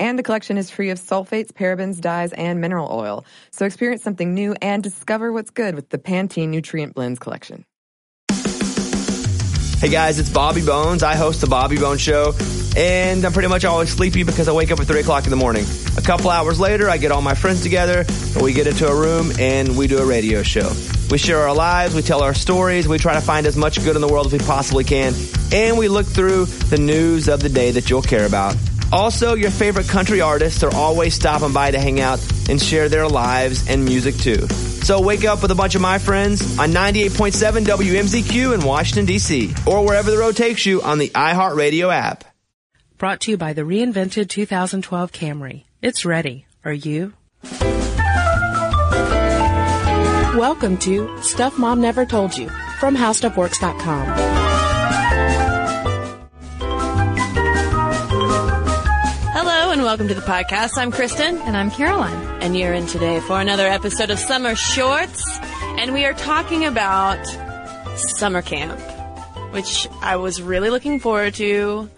And the collection is free of sulfates, parabens, dyes, and mineral oil. So experience something new and discover what's good with the Pantene Nutrient Blends collection. Hey guys, it's Bobby Bones. I host the Bobby Bones Show, and I'm pretty much always sleepy because I wake up at 3 o'clock in the morning. A couple hours later, I get all my friends together, and we get into a room and we do a radio show. We share our lives, we tell our stories, we try to find as much good in the world as we possibly can, and we look through the news of the day that you'll care about. Also, your favorite country artists are always stopping by to hang out and share their lives and music too. So wake up with a bunch of my friends on 98.7 WMZQ in Washington, D.C., or wherever the road takes you on the iHeartRadio app. Brought to you by the reinvented 2012 Camry. It's ready. Are you? Welcome to Stuff Mom Never Told You from HowStuffWorks.com. welcome to the podcast. I'm Cristen. And I'm Caroline. And you're in today for another episode of Summer Shorts. And we are talking about summer camp, which I was really looking forward to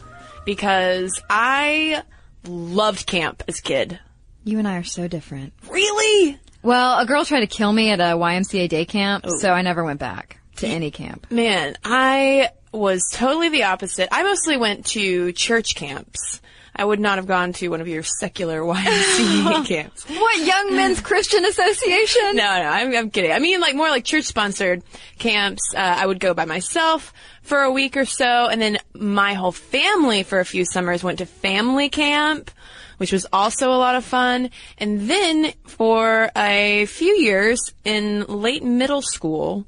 because I loved camp as a kid. You and I are so different. Really? Well, a girl tried to kill me at a YMCA day camp, oh. so I never went back to any camp. Man, I was totally the opposite. I mostly went to church camps. I would not have gone to one of your secular YMCA camps. What, Young Men's Christian Association? No, no, I'm, I'm kidding. I mean, like more like church sponsored camps. Uh, I would go by myself for a week or so, and then my whole family for a few summers went to family camp, which was also a lot of fun. And then for a few years in late middle school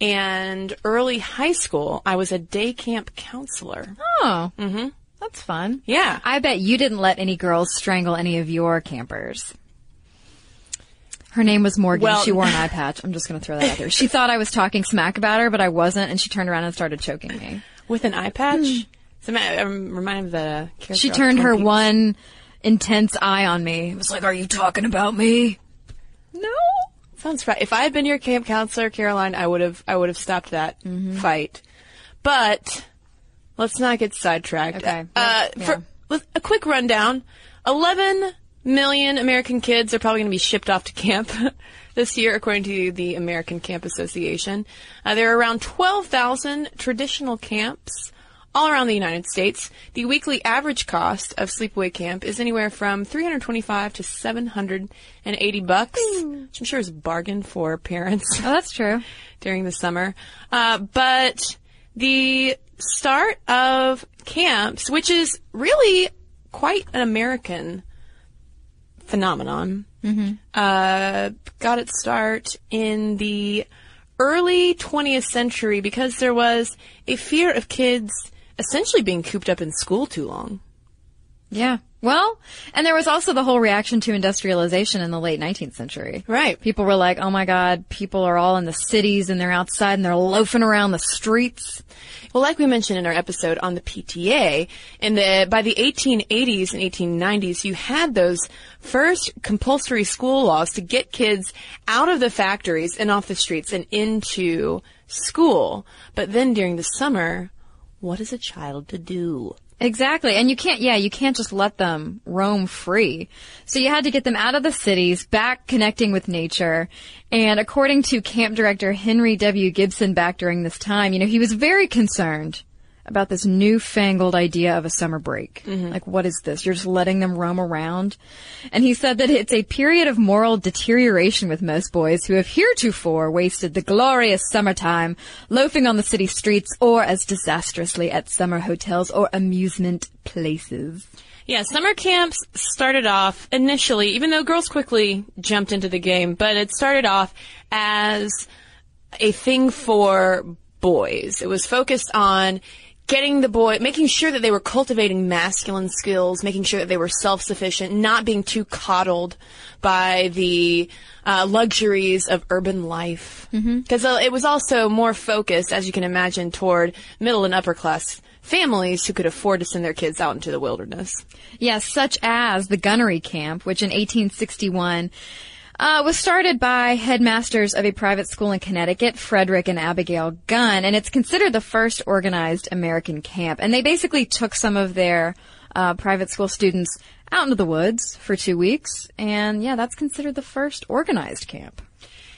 and early high school, I was a day camp counselor. Oh. Mm-hmm. That's fun. Yeah. I bet you didn't let any girls strangle any of your campers. Her name was Morgan. Well- she wore an eye patch. I'm just going to throw that out there. She thought I was talking smack about her, but I wasn't, and she turned around and started choking me. With an eye patch? So I'm reminded of the character She turned her one intense eye on me. It was like, "Are you talking about me?" No. Sounds right. If I had been your camp counselor, Caroline, I would have I would have stopped that Mm-hmm. fight. But let's not get sidetracked. Okay. Uh, Yeah. For with a quick rundown, 11 million American kids are probably going to be shipped off to camp this year, according to the American Camp Association. Uh, there are around 12,000 traditional camps all around the United States. The weekly average cost of sleepaway camp is anywhere from 325 to 780 bucks, which I'm sure is a bargain for parents Oh, that's true. during the summer. Uh, but the start of camps, which is really quite an American phenomenon, uh, got its start in the early 20th century because there was a fear of kids essentially being cooped up in school too long. Yeah. Well, and there was also the whole reaction to industrialization in the late 19th century. Right. People were like, oh my god, people are all in the cities and they're outside and they're loafing around the streets. Well, like we mentioned in our episode on the PTA, in the by the 1880s and 1890s, you had those first compulsory school laws to get kids out of the factories and off the streets and into school. But then during the summer, what is a child to do? Exactly. And you can't, yeah, you can't just let them roam free. So you had to get them out of the cities, back connecting with nature. And according to camp director Henry W. Gibson back during this time, you know, he was very concerned about this newfangled idea of a summer break. Mm-hmm. Like, what is this? You're just letting them roam around? And he said that it's a period of moral deterioration with most boys who have heretofore wasted the glorious summertime loafing on the city streets or as disastrously at summer hotels or amusement places. Yeah, summer camps started off initially, even though girls quickly jumped into the game, but it started off as a thing for boys. It was focused on getting the boy, making sure that they were cultivating masculine skills, making sure that they were self-sufficient, not being too coddled by the uh, luxuries of urban life. Because uh, it was also more focused, as you can imagine, toward middle and upper class families who could afford to send their kids out into the wilderness. Yes, such as the Gunnery Camp, which in 1861 uh, was started by headmasters of a private school in Connecticut, Frederick and Abigail Gunn, and it's considered the first organized American camp. And they basically took some of their uh, private school students out into the woods for two weeks, and yeah, that's considered the first organized camp.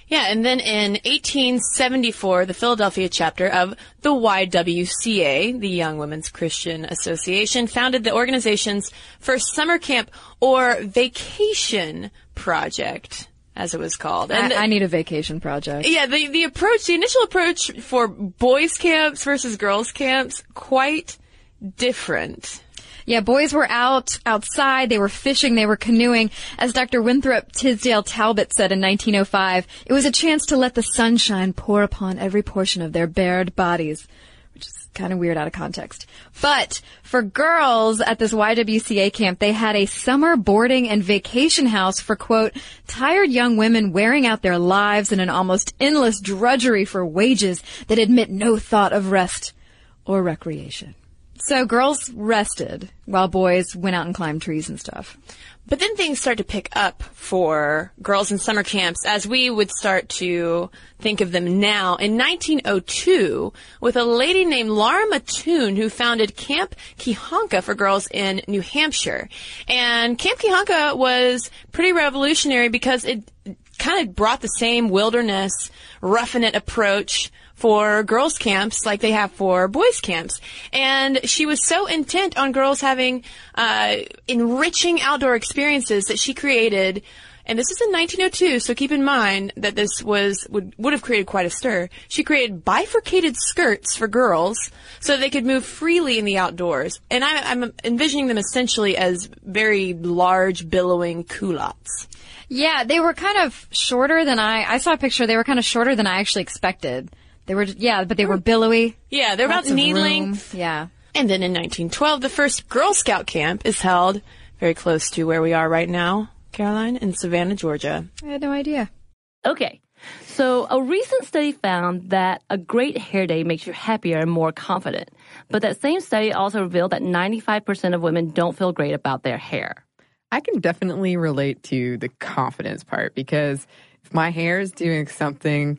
Yeah, and then in 1874, the Philadelphia chapter of the YWCA, the Young Women's Christian Association, founded the organization's first summer camp or vacation project, as it was called. And I, I need a vacation project. yeah, the, the approach, the initial approach for boys camps versus girls camps, quite different. Yeah, boys were out outside, they were fishing, they were canoeing. As Dr. Winthrop Tisdale Talbot said in 1905, it was a chance to let the sunshine pour upon every portion of their bared bodies, kind of weird out of context. But for girls at this YWCA camp, they had a summer boarding and vacation house for quote, tired young women wearing out their lives in an almost endless drudgery for wages that admit no thought of rest or recreation. So girls rested while boys went out and climbed trees and stuff. But then things start to pick up for girls in summer camps as we would start to think of them now. In 1902, with a lady named Laura Mattoon who founded Camp Kehonka for girls in New Hampshire. And Camp Kehonka was pretty revolutionary because it kind of brought the same wilderness, roughing it approach for girls camps like they have for boys camps. And she was so intent on girls having uh, enriching outdoor experiences that she created and this is in 1902, so keep in mind that this was would, would have created quite a stir. She created bifurcated skirts for girls so they could move freely in the outdoors. And I, I'm envisioning them essentially as very large, billowing culottes. Yeah, they were kind of shorter than I, I saw a picture, they were kind of shorter than I actually expected. They were, yeah, but they were billowy. Yeah, they're about knee length. Yeah. And then in 1912, the first Girl Scout camp is held very close to where we are right now, Caroline, in Savannah, Georgia. I had no idea. Okay. So, a recent study found that a great hair day makes you happier and more confident. But that same study also revealed that 95% of women don't feel great about their hair. I can definitely relate to the confidence part because if my hair is doing something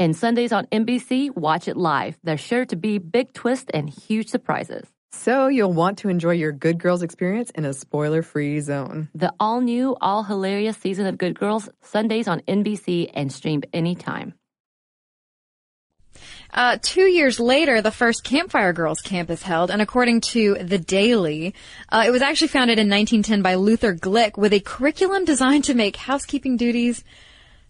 And Sundays on NBC, watch it live. There's sure to be big twists and huge surprises. So, you'll want to enjoy your Good Girls experience in a spoiler free zone. The all new, all hilarious season of Good Girls, Sundays on NBC and streamed anytime. Uh, two years later, the first Campfire Girls camp is held, and according to The Daily, uh, it was actually founded in 1910 by Luther Gulick with a curriculum designed to make housekeeping duties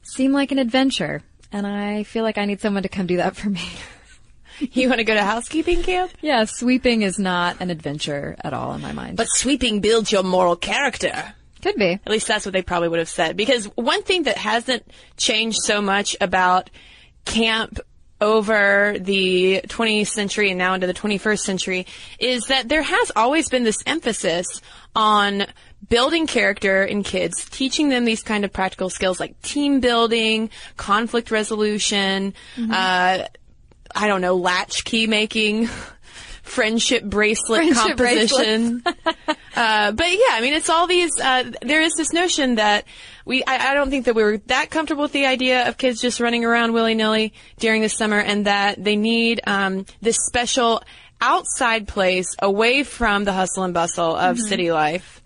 seem like an adventure. And I feel like I need someone to come do that for me. You want to go to housekeeping camp? yeah, sweeping is not an adventure at all in my mind. But sweeping builds your moral character. Could be. At least that's what they probably would have said. Because one thing that hasn't changed so much about camp over the 20th century and now into the 21st century is that there has always been this emphasis on building character in kids, teaching them these kind of practical skills like team building, conflict resolution, uh, I don't know, latchkey making, friendship bracelet Friendship composition. uh, but yeah, I mean, it's all these, uh, there is this notion that we, I, I don't think that we were that comfortable with the idea of kids just running around willy-nilly during the summer and that they need, um, this special outside place away from the hustle and bustle of city life,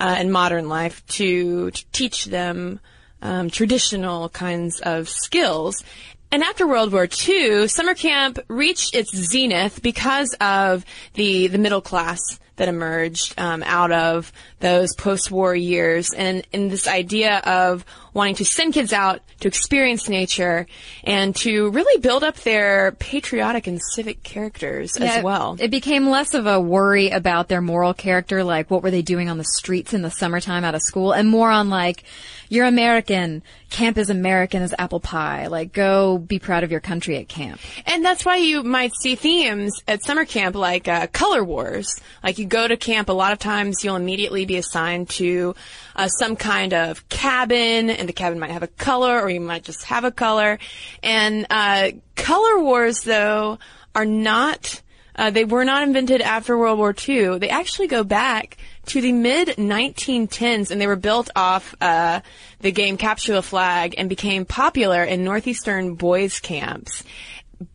uh, modern life to, to teach them, um, traditional kinds of skills. And after World War II, summer camp reached its zenith because of the the middle class that emerged um, out of those post-war years, and in this idea of wanting to send kids out to experience nature and to really build up their patriotic and civic characters Yeah, as well. It became less of a worry about their moral character, like what were they doing on the streets in the summertime out of school, and more on like, you're American, camp is American as apple pie, like go be proud of your country at camp. And that's why you might see themes at summer camp like uh, color wars. Like you go to camp, a lot of times you'll immediately be assigned to uh, some kind of cabin, and the cabin might have a color, or you might just have a color. And uh, color wars, though, are not. Uh, they were not invented after World War II. They actually go back to the mid 1910s, and they were built off uh, the game Capture the Flag and became popular in northeastern boys' camps.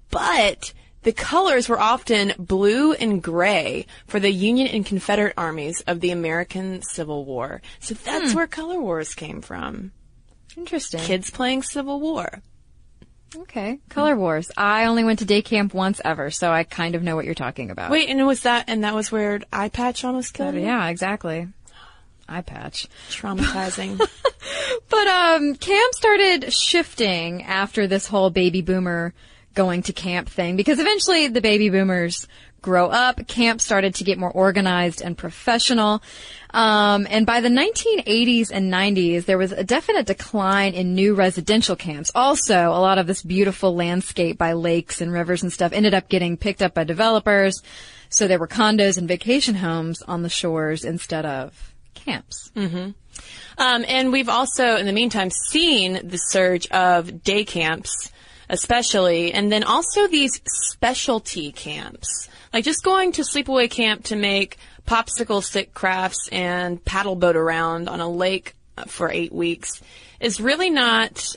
But the colors were often blue and gray for the Union and Confederate armies of the American Civil War. So that's where color wars came from. Interesting. Kids playing Civil War. Okay. Color Wars. I only went to day camp once ever, so I kind of know what you're talking about. Wait, and was that and that was where eye patch almost killed you? Yeah, exactly. Eye patch. Traumatizing. But um, camp started shifting after this whole baby boomer going to camp thing because eventually the baby boomers grow up. Camp started to get more organized and professional. Um, and by the 1980s and 90s, there was a definite decline in new residential camps. Also, a lot of this beautiful landscape by lakes and rivers and stuff ended up getting picked up by developers. So there were condos and vacation homes on the shores instead of camps. Um, and we've also, in the meantime, seen the surge of day camps, especially, and then also these specialty camps. Like just going to sleepaway camp to make popsicle stick crafts and paddle boat around on a lake for eight weeks is really not,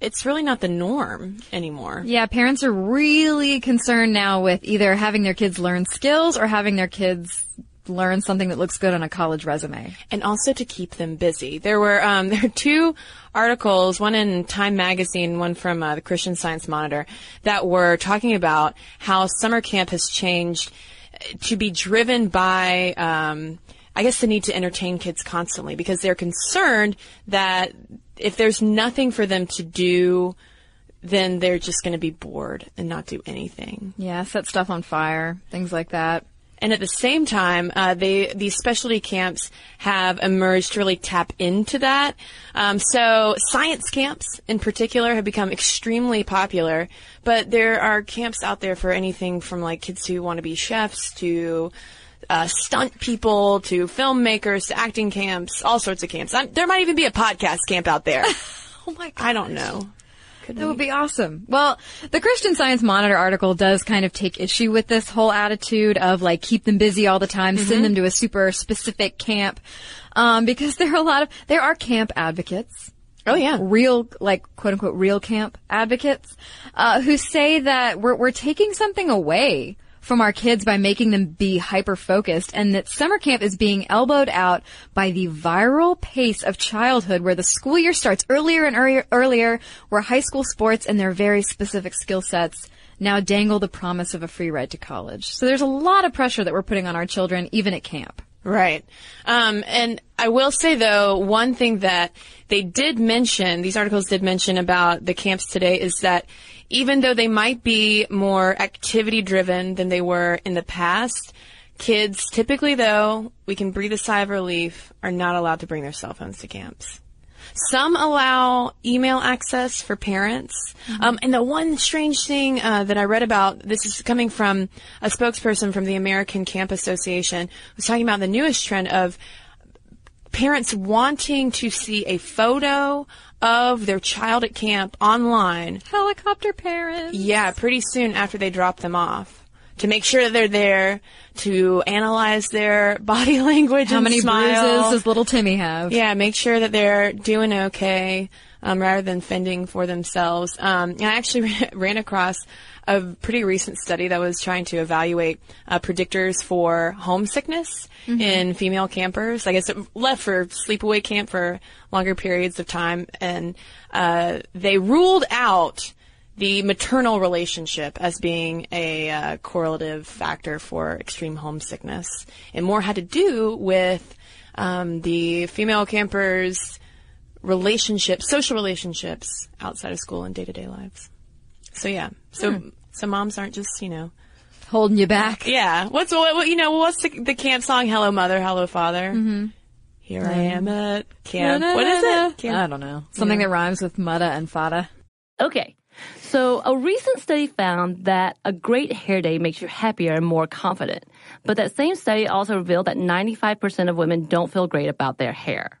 it's really not the norm anymore. Yeah, parents are really concerned now with either having their kids learn skills or having their kids learn something that looks good on a college resume. and also to keep them busy. There were um, there are two articles, one in Time Magazine, one from uh, the Christian Science Monitor, that were talking about how summer camp has changed uh, to be driven by. Um, I guess the need to entertain kids constantly because they're concerned that if there's nothing for them to do, then they're just going to be bored and not do anything. Yeah, set stuff on fire, things like that. And at the same time, uh, they these specialty camps have emerged to really tap into that. Um, so science camps, in particular, have become extremely popular. But there are camps out there for anything from like kids who want to be chefs to uh, stunt people to filmmakers to acting camps, all sorts of camps. i there might even be a podcast camp out there. Oh my god. I don't know. That would be awesome. Well, the Christian Science Monitor article does kind of take issue with this whole attitude of like keep them busy all the time, send them to a super specific camp, um, because there are a lot of there are camp advocates. Oh yeah. real, like quote unquote, real camp advocates, uh, who say that we're, we're taking something away from our kids by making them be hyper focused and that summer camp is being elbowed out by the viral pace of childhood where the school year starts earlier and earlier, earlier where high school sports and their very specific skill sets now dangle the promise of a free ride to college. So there's a lot of pressure that we're putting on our children even at camp. Right. Um, and I will say though, one thing that they did mention, these articles did mention about the camps today is that even though they might be more activity driven than they were in the past, Kids, typically though, we can breathe a sigh of relief, are not allowed to bring their cell phones to camps. Some allow email access for parents. Um, and the one strange thing uh, that I read about, this is coming from a spokesperson from the American Camp Association, was talking about the newest trend of parents wanting to see a photo of their child at camp online. Helicopter parents. Yeah, pretty soon after they drop them off. To make sure that they're there, to analyze their body language How and many smile. bruises does little Timmy have? Yeah, make sure that they're doing okay um, rather than fending for themselves. Um, and I actually ran across a pretty recent study that was trying to evaluate uh, predictors for homesickness in female campers. I guess it left for sleepaway camp for longer periods of time, and uh, they ruled out the maternal relationship as being a uh, correlative factor for extreme homesickness, and more had to do with um, the female campers' relationships, social relationships outside of school and day to day lives. So yeah, so so moms aren't just you know Holding you back. yeah. What's what, what you know what's the, the camp song? Hello mother, hello father. Mm-hmm. Here I am at camp. What is it? Camp- I don't know. Something that rhymes with mutta and fada. Okay. So, a recent study found that a great hair day makes you happier and more confident. But that same study also revealed that 95% of women don't feel great about their hair.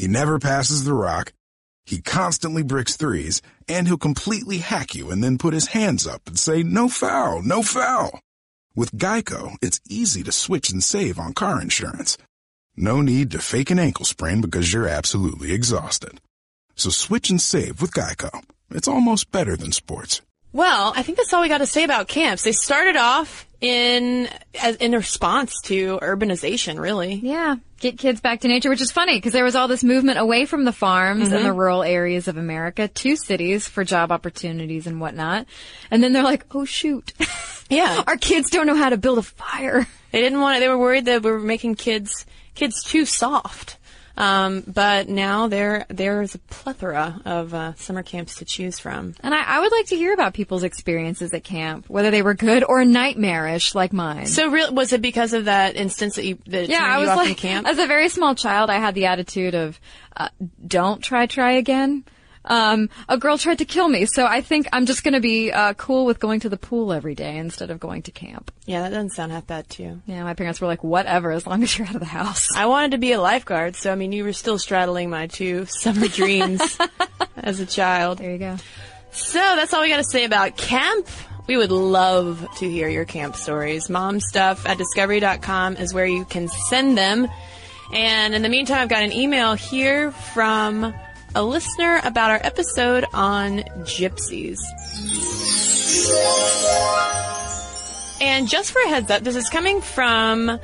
He never passes the rock, he constantly bricks threes, and he'll completely hack you and then put his hands up and say, no foul, no foul. With Geico, it's easy to switch and save on car insurance. No need to fake an ankle sprain because you're absolutely exhausted. So switch and save with Geico. It's almost better than sports. Well, I think that's all we got to say about camps. They started off in as in response to urbanization, really. Yeah, get kids back to nature, which is funny because there was all this movement away from the farms and Mm-hmm. the rural areas of America to cities for job opportunities and whatnot. And then they're like, oh shoot. Yeah. Our kids don't know how to build a fire. They didn't want it. They were worried that we were making kids kids too soft. Um, but now there there's a plethora of uh, summer camps to choose from. And I, I would like to hear about people's experiences at camp, whether they were good or nightmarish like mine. So, real was it because of that instance that you that yeah, I was like, camp? as a very small child, I had the attitude of, uh, don't try, try again. Um, a girl tried to kill me, so I think I'm just gonna be, uh, cool with going to the pool every day instead of going to camp. yeah, that doesn't sound half bad too. Yeah, my parents were like, whatever, as long as you're out of the house. I wanted to be a lifeguard, so I mean, you were still straddling my two summer dreams as a child. There you go. So that's all we got to say about camp. We would love to hear your camp stories. Mom stuff at discovery.com is where you can send them. And in the meantime, I've got an email here from a listener about our episode on gypsies. And just for a heads up, this is coming from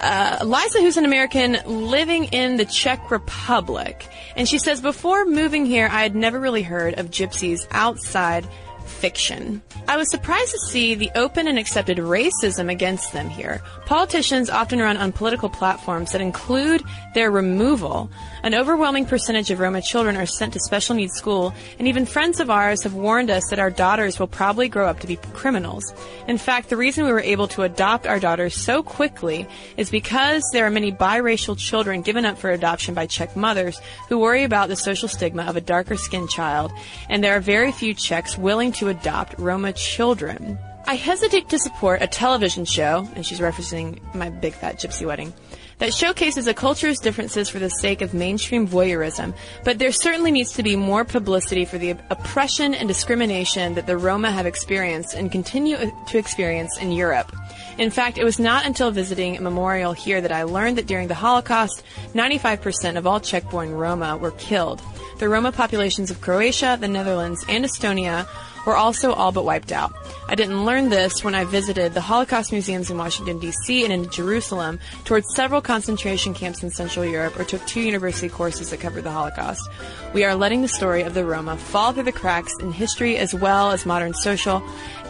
uh, Liza, who's an American living in the Czech Republic. And she says, before moving here, I had never really heard of gypsies outside fiction. I was surprised to see the open and accepted racism against them here. Politicians often run on political platforms that include their removal. An overwhelming percentage of Roma children are sent to special needs school, and even friends of ours have warned us that our daughters will probably grow up to be criminals. In fact, the reason we were able to adopt our daughters so quickly is because there are many biracial children given up for adoption by Czech mothers who worry about the social stigma of a darker skinned child, and there are very few Czechs willing to adopt Roma children. I hesitate to support a television show, and she's referencing my big fat gypsy wedding, that showcases a culture's differences for the sake of mainstream voyeurism, but there certainly needs to be more publicity for the oppression and discrimination that the Roma have experienced and continue uh, to experience in Europe. In fact, it was not until visiting a memorial here that I learned that during the Holocaust, 95% of all Czech-born Roma were killed. The Roma populations of Croatia, the Netherlands, and Estonia were also all but wiped out. I didn't learn this when I visited the Holocaust museums in Washington, D.C. and in Jerusalem, toured several concentration camps in Central Europe, or took two university courses that covered the Holocaust. We are letting the story of the Roma fall through the cracks in history as well as modern social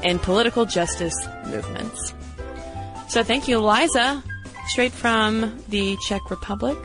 and political justice movements. So thank you, Eliza, straight from the Czech Republic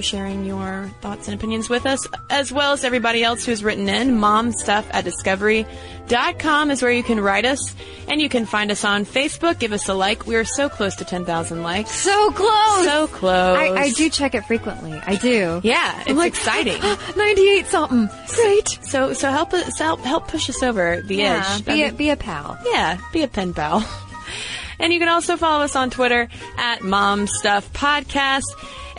for sharing your thoughts and opinions with us, as well as everybody else who's written in. Momstuff at discovery.com is where you can write us, and you can find us on Facebook. Give us a like. We are so close to 10,000 likes. So close. So close. I, I do check it frequently. I do. Yeah, it's like, exciting. 98 something. Great. So, so help us, help, help push us over the Yeah, edge. be a, be a pal. Yeah, be a pen pal. And you can also follow us on Twitter at Mom Stuff Podcast.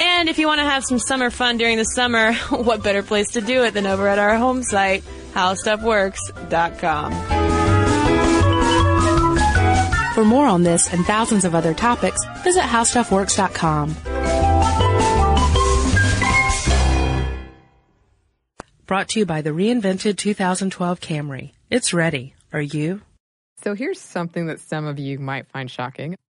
And if you want to have some summer fun during the summer, what better place to do it than over at our home site, howstuffworks.com. For more on this and thousands of other topics, visit howstuffworks.com. Brought to you by the reinvented 2012 Camry. It's ready. Are you? So here's something that some of you might find shocking.